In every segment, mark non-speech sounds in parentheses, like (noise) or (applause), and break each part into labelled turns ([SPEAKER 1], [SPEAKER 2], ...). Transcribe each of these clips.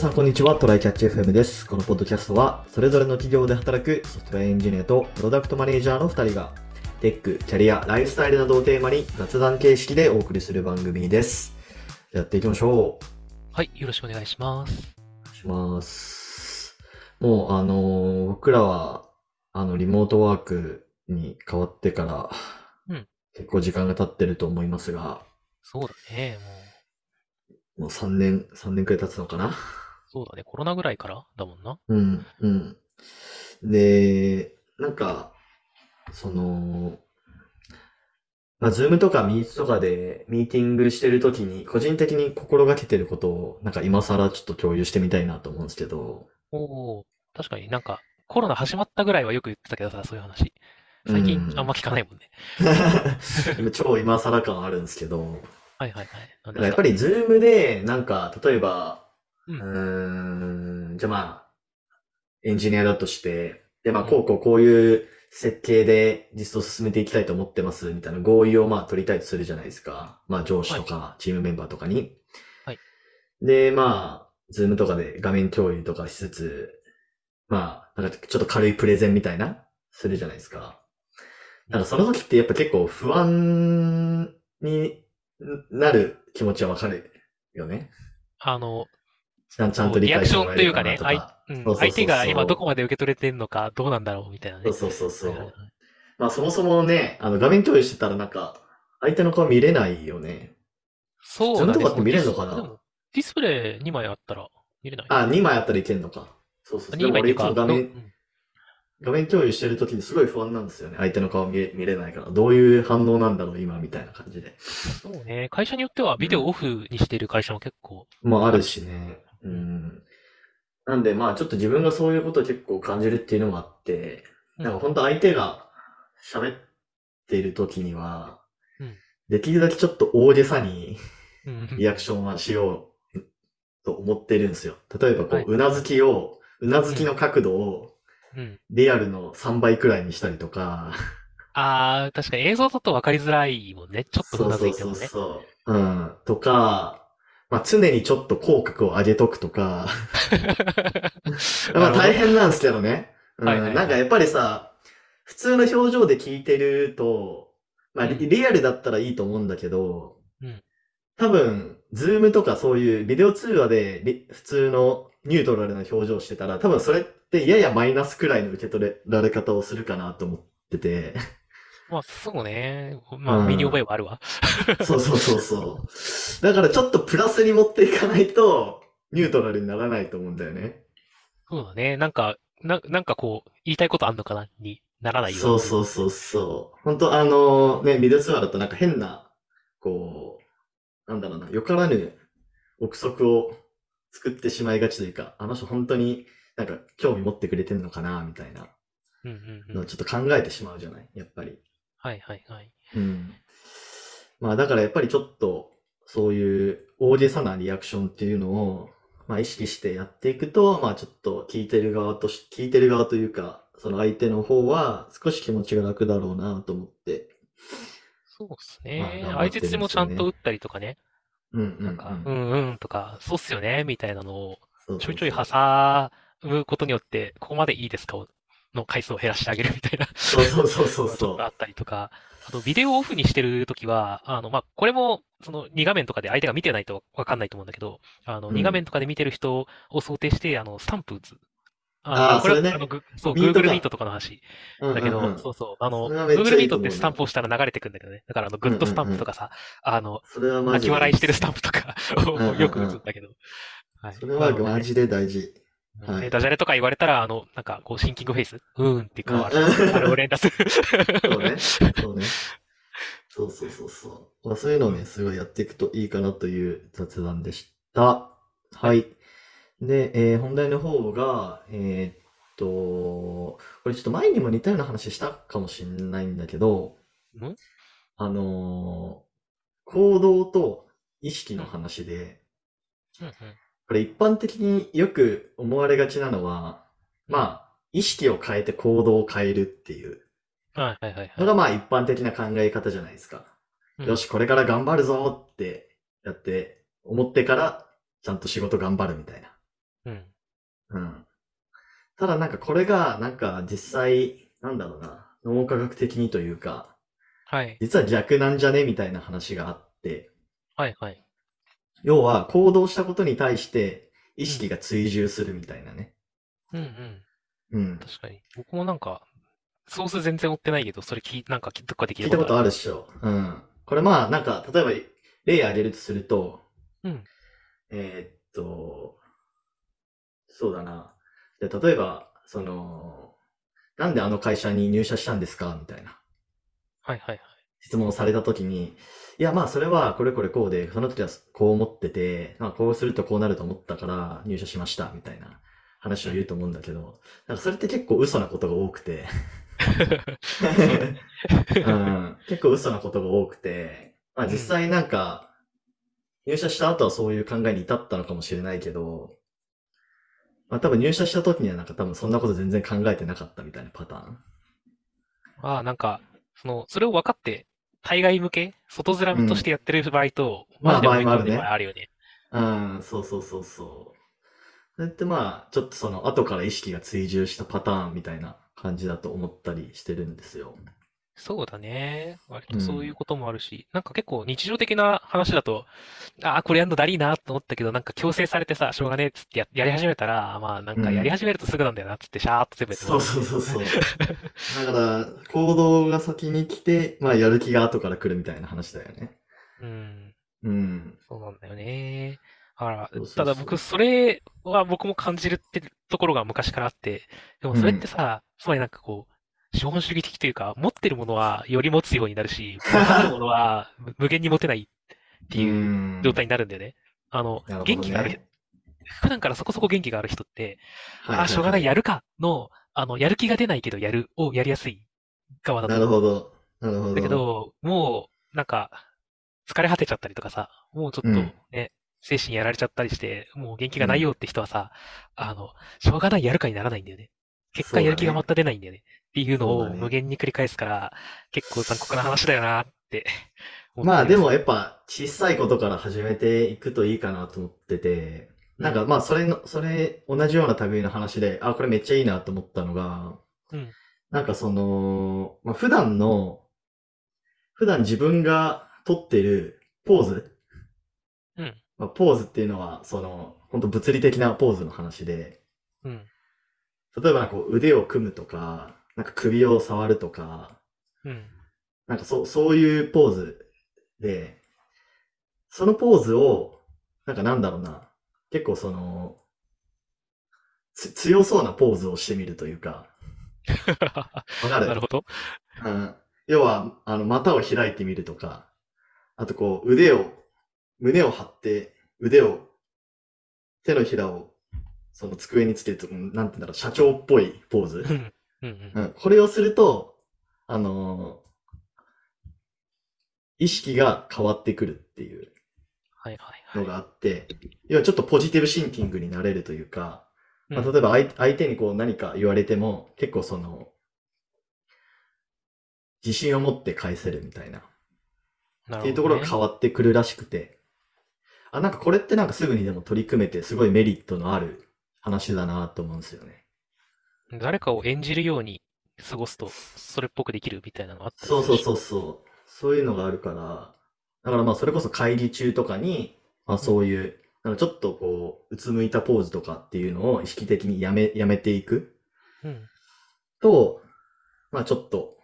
[SPEAKER 1] さんこんにちは、トライキャッチ FM です。このポッドキャストは、それぞれの企業で働くソフトウェアエンジニアとプロダクトマネージャーの2人が、テック、キャリア、ライフスタイルなどをテーマに雑談形式でお送りする番組です。やっていきましょう。
[SPEAKER 2] はい、よろしくお願いします。
[SPEAKER 1] お願いします。もう、あのー僕らは、あの、リモートワークに変わってから、
[SPEAKER 2] うん
[SPEAKER 1] 結構時間が経ってると思いますが、
[SPEAKER 2] そうだね、もう。
[SPEAKER 1] もう3年、3年くらい経つのかな
[SPEAKER 2] そうだね、コロナぐらいから？だもんな。
[SPEAKER 1] うん、うん。で、なんか、その、まあ、 Zoom とか Meet とかでミーティングしてるときに、個人的に心がけてることを、なんか今更ちょっと共有してみたいなと思うんですけど、
[SPEAKER 2] おお、確かになんか、コロナ始まったぐらいはよく言ってたけどさ、そういう話。最近
[SPEAKER 1] うん
[SPEAKER 2] あんま聞かないもんね。(laughs)
[SPEAKER 1] 超今更感あるんですけど、
[SPEAKER 2] はいはいはい。
[SPEAKER 1] やっぱり Zoom で、なんか、例えば、う
[SPEAKER 2] ん、
[SPEAKER 1] じゃあまあ、エンジニアだとして、で、まあ、こうこうこういう設計で実装進めていきたいと思ってます、みたいな合意をまあ取りたいとするじゃないですか。まあ、上司とかチームメンバーとかに。
[SPEAKER 2] はい
[SPEAKER 1] で、まあ、 Zoom とかで画面共有とかしつつ、まあ、なんかちょっと軽いプレゼンみたいな、するじゃないですか。なんかその時ってやっぱ結構不安になる気持ちはわかるよね。
[SPEAKER 2] あの、
[SPEAKER 1] ちゃんと
[SPEAKER 2] リアクション
[SPEAKER 1] か。
[SPEAKER 2] うん
[SPEAKER 1] そうそうそうそう
[SPEAKER 2] 相手が今どこまで受け取れてんのかどうなんだろうみたいなね。
[SPEAKER 1] そうそうそうそう
[SPEAKER 2] はいはいはい
[SPEAKER 1] まあそもそもね、あの画面共有してたらなんか、相手の顔見れないよね。
[SPEAKER 2] そうだね。
[SPEAKER 1] とかって見れるのかな？
[SPEAKER 2] ディスプレイ2枚あったら見れない。
[SPEAKER 1] あ、2枚あったらいけんのか。そうそう。で
[SPEAKER 2] 2
[SPEAKER 1] も俺いつ
[SPEAKER 2] 枚っていうか、
[SPEAKER 1] も画面、
[SPEAKER 2] どうん
[SPEAKER 1] 画面共有してる時にすごい不安なんですよね。相手の顔見れ見れないから。どういう反応なんだろう今みたいな感じで。
[SPEAKER 2] そうね。会社によってはビデオオフにしてる会社も結構、
[SPEAKER 1] もあるしね。うん。なんでまあちょっと自分がそういうことを結構感じるっていうのもあって、
[SPEAKER 2] うん
[SPEAKER 1] なんか本当相手が喋っている時には、
[SPEAKER 2] うん
[SPEAKER 1] できるだけちょっと大げさに
[SPEAKER 2] うん
[SPEAKER 1] リアクションはしようと思ってるんですよ。例えばこ
[SPEAKER 2] はいう
[SPEAKER 1] うなずきを、うなずきの角度を
[SPEAKER 2] うん。
[SPEAKER 1] リアルの3倍くらいにしたりとか、
[SPEAKER 2] ああ、確かに映像だと分かりづらいもんね。ちょっとうなずいてもね。
[SPEAKER 1] そうそう。うん。とか、まあ常にちょっと口角を上げとくとか、(laughs) まあ大変なんですけどね。うん。
[SPEAKER 2] はいはいはい。
[SPEAKER 1] なんかやっぱりさ、普通の表情で聞いてると、まあリ
[SPEAKER 2] うん。
[SPEAKER 1] リアルだったらいいと思うんだけど、
[SPEAKER 2] うん。
[SPEAKER 1] 多分、 Zoom とかそういうビデオ通話でリ普通のニュートラルな表情してたら、多分それってややマイナスくらいの受け取れられ方をするかなと思ってて。
[SPEAKER 2] まあ、そうね。まあ、
[SPEAKER 1] うん
[SPEAKER 2] 身に覚えはあるわ。
[SPEAKER 1] そうそうそうそう。だからちょっとプラスに持っていかないと、ニュートラルにならないと思うんだよね。
[SPEAKER 2] そうだね。なんか、な、なんかこう、言いたいことあんのかな？にならないよ
[SPEAKER 1] そうそうそうそう。本当あのね、ビデオ通話だとなんか変な、こう、なんだろうな、よからぬ憶測を作ってしまいがちというか、あの人本当になんか興味持ってくれてるのかな、みたいな
[SPEAKER 2] うんうんうん。
[SPEAKER 1] ちょっと考えてしまうじゃない、やっぱり。
[SPEAKER 2] はいはいはい。
[SPEAKER 1] うん。まあだからやっぱりちょっと、そういう大げさなリアクションっていうのを、まあ意識してやっていくと、まあちょっと聞いてる側とし、聞いてる側というか、その相手の方は少し気持ちが楽だろうなと思って。
[SPEAKER 2] そうです
[SPEAKER 1] まあ
[SPEAKER 2] ね。
[SPEAKER 1] 頑張ってるんですよね
[SPEAKER 2] 相槌もちゃんと打ったりとかね。
[SPEAKER 1] うんうん、うん。
[SPEAKER 2] なんか、うんうんとか、そうっすよね、みたいなのをちょいちょい挟むことによって、ここまでいいですかをの回数を減らしてあげるみたいな。
[SPEAKER 1] そうそうそうそうそう
[SPEAKER 2] あったりとか、あとビデオをオフにしてるときは、あの、まあ、これも、その2画面とかで相手が見てないとわかんないと思うんだけど、あの、
[SPEAKER 1] うん
[SPEAKER 2] 2画面とかで見てる人を想定して、あの、スタンプ打つ。これ
[SPEAKER 1] あーそれね
[SPEAKER 2] あの、ぐそう、Google Meet とかの話。
[SPEAKER 1] うん
[SPEAKER 2] だけど、そうそう、あの、Google Meet ってスタンプを押したら流れてくんだけどね。だから、あの、グッドスタンプとかさ、あの。泣き笑いしてるスタンプとかをよく打つんだけど。はい
[SPEAKER 1] それはマジで大事。はい
[SPEAKER 2] ねダジャレとか言われたら、あの、なんか、こう、 thinking face うーんっていう顔ある。
[SPEAKER 1] うん
[SPEAKER 2] あれを連打する。
[SPEAKER 1] そうね。そうね。そうそうそうそう。まあ、そういうのをね、すごいやっていくといいかなという雑談でした。はい。で、えー本題の方が、えーっと、これちょっと前にも似たような話したかもしれないんだけど、
[SPEAKER 2] ん？
[SPEAKER 1] あのー行動と意識の話で、
[SPEAKER 2] うんうん
[SPEAKER 1] これ一般的によく思われがちなのは、まあ、意識を変えて行動を変えるっていう
[SPEAKER 2] はいはいはいはい。
[SPEAKER 1] のがまあ一般的な考え方じゃないですか。
[SPEAKER 2] うん
[SPEAKER 1] よし、これから頑張るぞってやって、思ってから、ちゃんと仕事頑張るみたいな。
[SPEAKER 2] うん。
[SPEAKER 1] うん。ただなんかこれが、なんか実際、なんだろうな、脳科学的にというか、
[SPEAKER 2] はい。
[SPEAKER 1] 実は逆なんじゃねみたいな話があって、
[SPEAKER 2] はいはい。
[SPEAKER 1] 要は行動したことに対して意識が追従するみたいなね。
[SPEAKER 2] うんうん。
[SPEAKER 1] うん。
[SPEAKER 2] 確かに。僕もなんか、ソース全然追ってないけど、それ聞い、なんか、どっかで聞
[SPEAKER 1] 聞いたことあ
[SPEAKER 2] る。
[SPEAKER 1] るっしょ。うん。これまあなんか、例えば例挙げるとすると、
[SPEAKER 2] うん。
[SPEAKER 1] えーっと、そうだな。で、例えば、その、なんであの会社に入社したんですか？みたいな
[SPEAKER 2] はいはいはい。
[SPEAKER 1] 質問をされたときに、いやまあそれはこれこれこうで、その時はこう思ってて、まあこうするとこうなると思ったから入社しました、みたいな話を言うと思うんだけど、なんかそれって結構嘘なことが多くて、(laughs) うん、結構嘘なことが多くて、まあ実際なんか、入社した後はそういう考えに至ったのかもしれないけど、まあ多分入社した時にはなんか多分そんなこと全然考えてなかったみたいなパターン。
[SPEAKER 2] ああ、なんか、その、それを分かって、対外向け、外面としてやってる場合と、
[SPEAKER 1] まあ
[SPEAKER 2] マジで思い込んで
[SPEAKER 1] 場合もあるね
[SPEAKER 2] あるよね。
[SPEAKER 1] うん、そうそうそうそう。それってまあ、ちょっとその後から意識が追従したパターンみたいな感じだと思ったりしてるんですよ。
[SPEAKER 2] そうだね。割とそういうこともあるし、なんか結構日常的な話だと、ああ、これやるのだりーなと思ったけど、なんか強制されてさ、しょうがねえっつってややり始めたら、まあなんかやり始めるとすぐなんだよなっつって、シャーっと全部やって
[SPEAKER 1] そうそうそうそう。(laughs) だから、行動が先に来て、まあやる気が後から来るみたいな話だよね。
[SPEAKER 2] うん。
[SPEAKER 1] うん。
[SPEAKER 2] そうなんだよね。だから
[SPEAKER 1] そうそ
[SPEAKER 2] ただ僕、それは僕も感じるってところが昔からあって、でもそれってさ、つまりなんかこう、資本主義的というか、持ってるものはより持つようになるし、持たるものは無無限に持てないっていう
[SPEAKER 1] う
[SPEAKER 2] 状態になるんだよね。あの、
[SPEAKER 1] ね
[SPEAKER 2] 元気がある、普段からそこそこ元気がある人って、
[SPEAKER 1] はい
[SPEAKER 2] ああ、しょうがない、やるかの、あの、やる気が出ないけどやるをやりやすい側だと
[SPEAKER 1] なるほど。なるほど。
[SPEAKER 2] だけど、もう、なんか、疲れ果てちゃったりとかさ、もうちょっと
[SPEAKER 1] うん
[SPEAKER 2] ね、精神やられちゃったりして、もう元気がないよって人はさ、あの、しょうがないやるかにならないんだよね。結果やる気が全く出ないんだよね。っていうのを無限に繰り返すから、結構残酷な話だよなって。(laughs)
[SPEAKER 1] まあでもやっぱ小さいことから始めていくといいかなと思ってて、なんかまあそれの、それ同じような類の話で、あ、これめっちゃいいなと思ったのが、
[SPEAKER 2] うん。
[SPEAKER 1] なんかその、まあ普段の、普段自分が撮ってるポーズ、
[SPEAKER 2] うん。
[SPEAKER 1] まあ、ポーズっていうのは、その、本当物理的なポーズの話で、
[SPEAKER 2] うん。
[SPEAKER 1] 例えばこう腕を組むとか、なんか首を触るとか、
[SPEAKER 2] うん。
[SPEAKER 1] なんかそう、そういうポーズで、そのポーズを、なんかなんだろうな、結構その、つ強そうなポーズをしてみるというか、(laughs) わかる？
[SPEAKER 2] なるほど。
[SPEAKER 1] うん要は、あの、股を開いてみるとか、あとこう、腕を、胸を張って、腕を、手のひらを、その机につけると、うんなんて言うんだろう、社長っぽいポーズ。
[SPEAKER 2] うん。うん。
[SPEAKER 1] うん、これをすると、あのー意識が変わってくるっていう
[SPEAKER 2] はいはいはい。
[SPEAKER 1] のがあって、要はちょっとポジティブシンキングになれるというか、まあ、
[SPEAKER 2] うん
[SPEAKER 1] 例えば相相手にこう何か言われても、結構その、自信を持って返せるみたいな、
[SPEAKER 2] な
[SPEAKER 1] っていうところが変わってくるらしくて、あ、なんかこれってなんかすぐにでも取り組めて、すごいメリットのある話だなと思うんですよね。
[SPEAKER 2] 誰かを演じるように過ごすと、それっぽくできるみたいなのあったり
[SPEAKER 1] そうそう
[SPEAKER 2] う。
[SPEAKER 1] そうそう。そういうのがあるから、だからまあそれこそ会議中とかに、まあそういう、なんかちょっとこう、うつむいたポーズとかっていうのを意識的にやめ、やめていく
[SPEAKER 2] うん。
[SPEAKER 1] と、まあちょっと、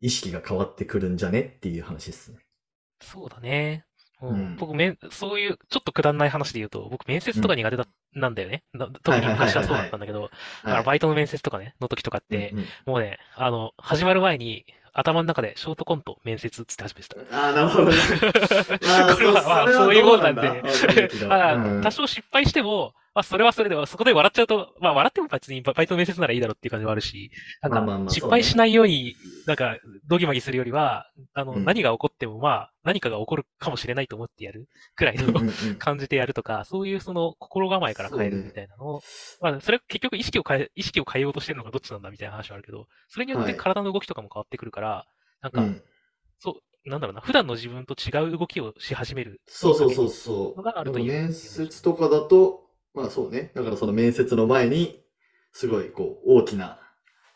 [SPEAKER 1] 意識が変わってくるんじゃねっていう話ですね。
[SPEAKER 2] そうだね。うん
[SPEAKER 1] うん
[SPEAKER 2] 僕、めん、そういう、ちょっとくだんない話で言うと、僕、面接とか苦手だ、なんだよね。な特に昔はそうだったんだけど。バイトの面接とかね、の時とかって
[SPEAKER 1] う、んうん。
[SPEAKER 2] もうね、あの、始まる前に、頭の中でショートコント、面接っつって始めてた。
[SPEAKER 1] ああ、なるほど (laughs)
[SPEAKER 2] これはまあ
[SPEAKER 1] そ
[SPEAKER 2] ういうもんなんで。(laughs) 多少失敗しても、まあ、それはそれでは、そこで笑っちゃうと、まあ、笑っても別にババイトの面接ならいいだろうっていう感じはあるし、なんか、失敗しないように、なんか、ドギマギするよりは、あの、
[SPEAKER 1] うん。
[SPEAKER 2] 何が起こっても、まあ、何かが起こるかもしれないと思ってやるくらいの感じでやるとか、そういうその心構えから変えるみたいなのを、まあ、それ結局意識を変え、意識を変えようとしてるのがどっちなんだみたいな話はあるけど、それによって
[SPEAKER 1] はい。
[SPEAKER 2] 体の動きとかも変わってくるから、なんか、
[SPEAKER 1] うん。
[SPEAKER 2] そう、なんだろうな、普段の自分と違う動きをし始める。
[SPEAKER 1] そうそうそうそう。
[SPEAKER 2] のがあるという
[SPEAKER 1] 面接とかだと、まあそうね。だからその面接の前に、すごいこう、大きな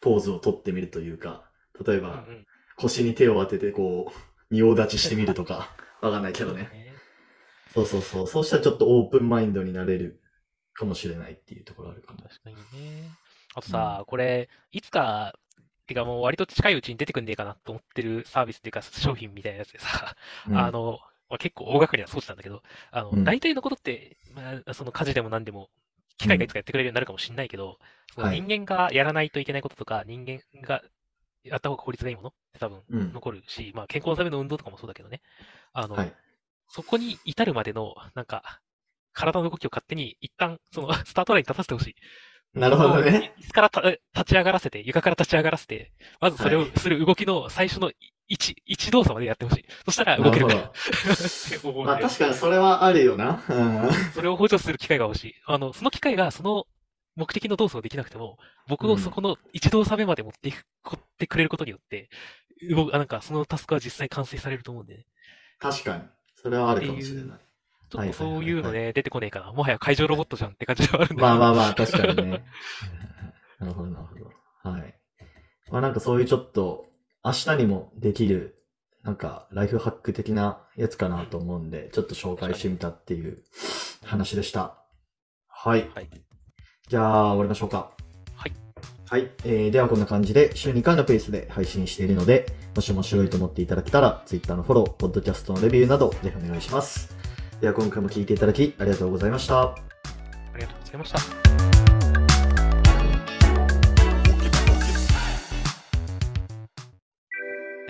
[SPEAKER 1] ポーズをとってみるというか、例えば、
[SPEAKER 2] うんうん。
[SPEAKER 1] 腰に手を当ててこう、仁王立ちしてみるとか、(laughs) わかんないけどね。
[SPEAKER 2] ね。
[SPEAKER 1] そうそうそう。そうしたらちょっとオープンマインドになれるかもしれないっていうところあるかも。
[SPEAKER 2] 確かにね。あとさ、これ、いつか、てかもう割と近いうちに出てくんねえかなと思ってるサービスっていうか商品みたいなやつでさ、
[SPEAKER 1] うん
[SPEAKER 2] あの、まあ、結構大掛かりな装置なんだけど、あの、
[SPEAKER 1] うん
[SPEAKER 2] 大体のことって、まあ、その家事でも何でも、機械がいつかやってくれるようになるかもしれないけど、その
[SPEAKER 1] はい
[SPEAKER 2] 人間がやらないといけないこととか、人間がやった方が効率がいいものって多分
[SPEAKER 1] うん。
[SPEAKER 2] 残るし、まあ健康のための運動とかもそうだけどね。あの、
[SPEAKER 1] はい。
[SPEAKER 2] そこに至るまでの、なんか、体の動きを勝手に一旦、その、(laughs) スタートラインに立たせてほしい。
[SPEAKER 1] なるほどね。
[SPEAKER 2] 椅子からた立ち上がらせて、床から立ち上がらせて、まずそれを
[SPEAKER 1] はい
[SPEAKER 2] する動きの最初の一、一動作までやってほしい。そしたら動けるから。(laughs)
[SPEAKER 1] まあ確かにそれはあるよな。うん。
[SPEAKER 2] それを補助する機会が欲しい。あの、その機会がその目的の動作をできなくても、僕をそこの一動作目まで持っていく、こってくれることによって、動く、あなんかそのタスクは実際完成されると思うんでね。
[SPEAKER 1] 確かに。それはあるかもしれない。
[SPEAKER 2] ちょっとそういうのね、出てこねえかな。もはや会場ロボットじゃんって感じではあるんだけど。
[SPEAKER 1] まあまあまあ、確かにね。(laughs) なるほど、なるほど。はい。まあなんかそういうちょっと、明日にもできる、なんかライフハック的なやつかなと思うんで、ちょっと紹介してみたっていう話でした。はい。
[SPEAKER 2] はい。
[SPEAKER 1] じゃあ、終わりましょうか。
[SPEAKER 2] はい。
[SPEAKER 1] はい。えー、ではこんな感じで週2回のペースで配信しているので、もし面白いと思っていただけたら、Twitter のフォロー、ポッドキャストのレビューなど、ぜひお願いします。では今回も聞いていただき、ありがとうございました。
[SPEAKER 2] ありがとうございました。